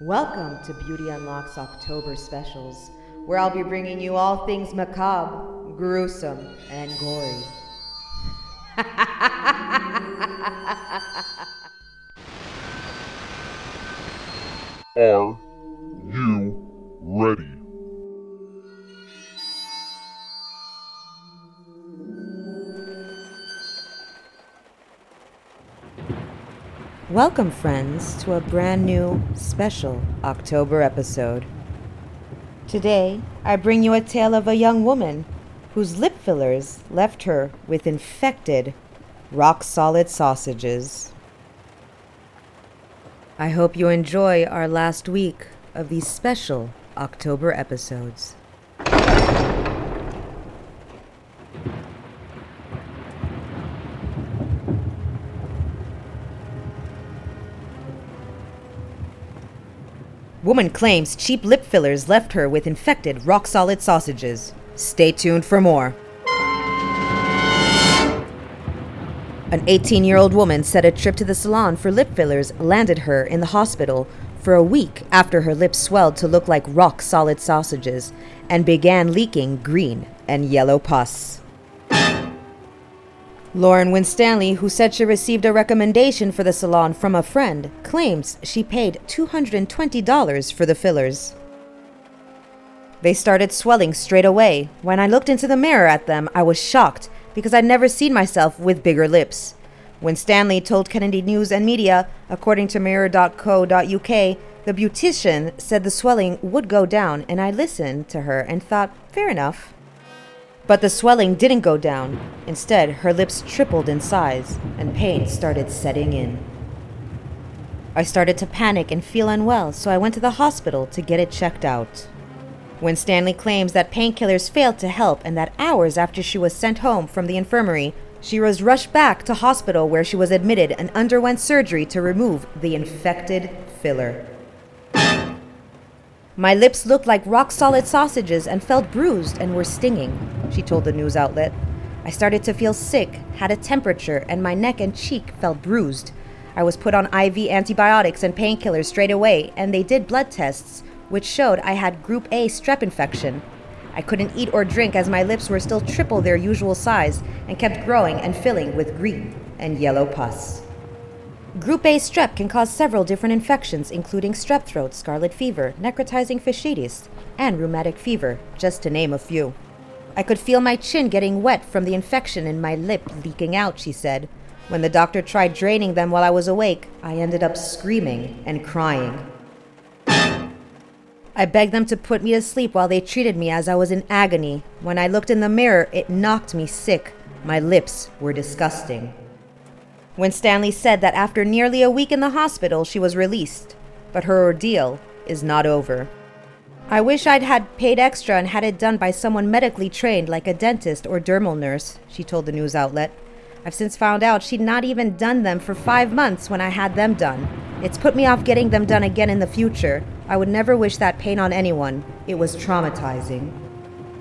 Welcome to Beauty Unlocks October specials, where I'll be bringing you all things macabre, gruesome, and gory. Are Welcome, friends, to a brand new special October episode. Today, I bring you a tale of a young woman whose lip fillers left her with infected, rock solid sausages. I hope you enjoy our last week of these special October episodes. Woman claims cheap lip fillers left her with infected rock solid sausages. Stay tuned for more. An 18 year old woman said a trip to the salon for lip fillers landed her in the hospital for a week after her lips swelled to look like rock solid sausages and began leaking green and yellow pus. Lauren Winstanley, who said she received a recommendation for the salon from a friend, claims she paid $220 for the fillers. They started swelling straight away. When I looked into the mirror at them, I was shocked because I'd never seen myself with bigger lips. Winstanley told Kennedy News and Media, according to mirror.co.uk, the beautician said the swelling would go down, and I listened to her and thought, fair enough. But the swelling didn't go down. Instead, her lips tripled in size, and pain started setting in. I started to panic and feel unwell, so I went to the hospital to get it checked out. Winstanley claims that painkillers failed to help and that hours after she was sent home from the infirmary, she was rushed back to hospital where she was admitted and underwent surgery to remove the infected filler. My lips looked like rock solid sausages and felt bruised and were stinging, she told the news outlet. I started to feel sick, had a temperature, and my neck and cheek felt bruised. I was put on IV antibiotics and painkillers straight away, and they did blood tests, which showed I had group A strep infection. I couldn't eat or drink as my lips were still triple their usual size and kept growing and filling with green and yellow pus. Group A strep can cause several different infections, including strep throat, scarlet fever, necrotizing fasciitis, and rheumatic fever, just to name a few. I could feel my chin getting wet from the infection and my lip leaking out, she said. When the doctor tried draining them while I was awake, I ended up screaming and crying. I begged them to put me to sleep while they treated me as I was in agony. When I looked in the mirror, it knocked me sick. My lips were disgusting. Winstanley said that after nearly a week in the hospital, she was released, but her ordeal is not over. I wish I'd had paid extra and had it done by someone medically trained like a dentist or dermal nurse, she told the news outlet. I've since found out she'd not even done them for five months when I had them done. It's put me off getting them done again in the future. I would never wish that pain on anyone. It was traumatizing.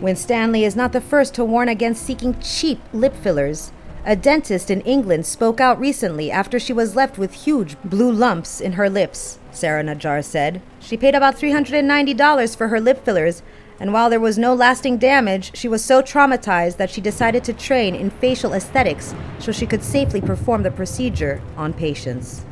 Winstanley is not the first to warn against seeking cheap lip fillers. A dentist in England spoke out recently after she was left with huge blue lumps in her lips, Sarah Najjar said. She paid about $390 for her lip fillers, and while there was no lasting damage, she was so traumatized that she decided to train in facial aesthetics so she could safely perform the procedure on patients.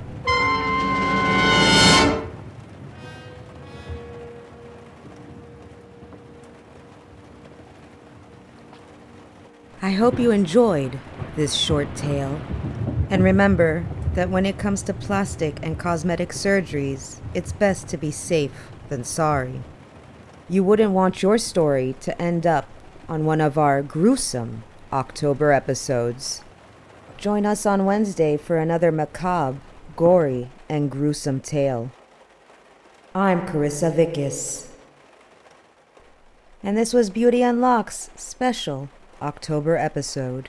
I hope you enjoyed this short tale. And remember that when it comes to plastic and cosmetic surgeries, it's best to be safe than sorry. You wouldn't want your story to end up on one of our gruesome October episodes. Join us on Wednesday for another macabre, gory, and gruesome tale. I'm Carissa Vickis. And this was Beauty Unlocks special October episode.